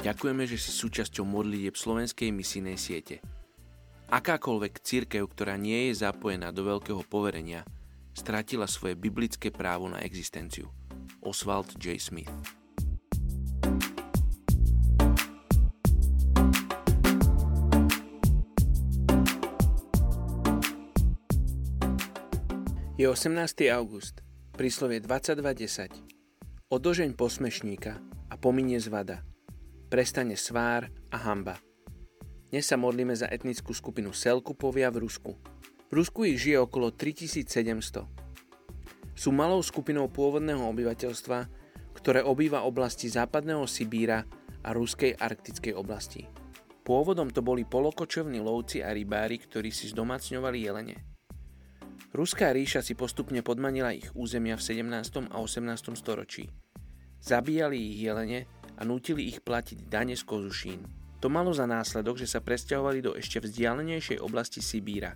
Ďakujeme, že si súčasťou modlitieb slovenskej misijnej siete. Akákoľvek církev, ktorá nie je zapojená do veľkého poverenia, stratila svoje biblické právo na existenciu. Oswald J. Smith Je 18. august, príslovie 22.10. Odožeň posmešníka a pominie zvada – prestane svár a hamba. Dnes sa modlíme za etnickú skupinu Selkupovia v Rusku. V Rusku ich žije okolo 3700. Sú malou skupinou pôvodného obyvateľstva, ktoré obýva oblasti západného Sibíra a ruskej arktickej oblasti. Pôvodom to boli polokočovní lovci a rybári, ktorí si zdomácňovali jelene. Ruská ríša si postupne podmanila ich územia v 17. a 18. storočí. Zabíjali ich jelene a nútili ich platiť dane z kozušín. To malo za následok, že sa presťahovali do ešte vzdialenejšej oblasti Sibíra.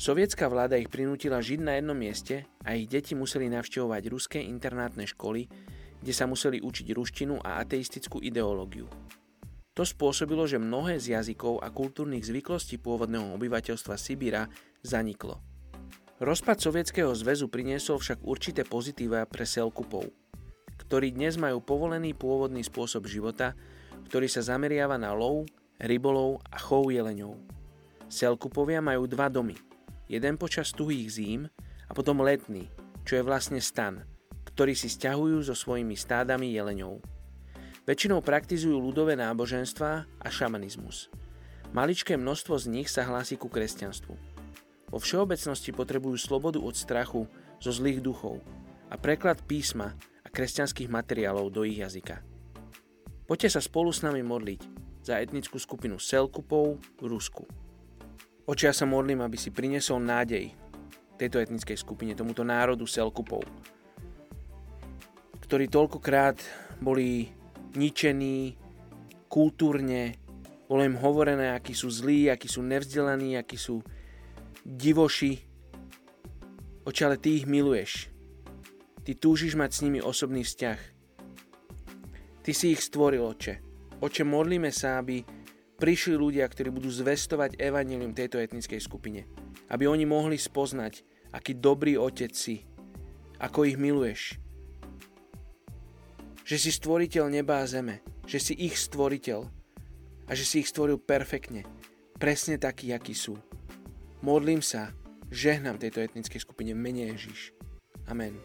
Sovietská vláda ich prinútila žiť na jednom mieste a ich deti museli navštevovať ruské internátne školy, kde sa museli učiť ruštinu a ateistickú ideológiu. To spôsobilo, že mnohé z jazykov a kultúrnych zvyklostí pôvodného obyvateľstva Sibíra zaniklo. Rozpad Sovietskeho zväzu priniesol však určité pozitíva pre Selkupov – ktorí dnes majú povolený pôvodný spôsob života, ktorý sa zameriava na lov, rybolov a chov jeleňov. Selkupovia majú dva domy. Jeden počas tuhých zím a potom letný, čo je vlastne stan, ktorý si stiahujú so svojimi stádami jeleňov. Väčšinou praktizujú ľudové náboženstva a šamanizmus. Maličké množstvo z nich sa hlási ku kresťanstvu. Vo všeobecnosti potrebujú slobodu od strachu zo zlých duchov a preklad písma kresťanských materiálov do ich jazyka. Poďte sa spolu s nami modliť za etnickú skupinu Selkupov v Rusku. Oči ja sa modlím, aby si priniesol nádej tejto etnickej skupine, tomuto národu Selkupov, ktorí toľkokrát boli ničení kultúrne, bolo im hovorené, akí sú zlí, akí sú nevzdelaní, akí sú divoši. Oče, ale ty ich miluješ. Ty túžiš mať s nimi osobný vzťah. Ty si ich stvoril, oče. Oče, modlíme sa, aby prišli ľudia, ktorí budú zvestovať evanilium tejto etnickej skupine. Aby oni mohli spoznať, aký dobrý otec si, ako ich miluješ. Že si stvoriteľ neba a zeme, že si ich stvoriteľ a že si ich stvoril perfektne, presne takí, akí sú. Modlím sa, žehnám tejto etnickej skupine mene Ježiš. Amen.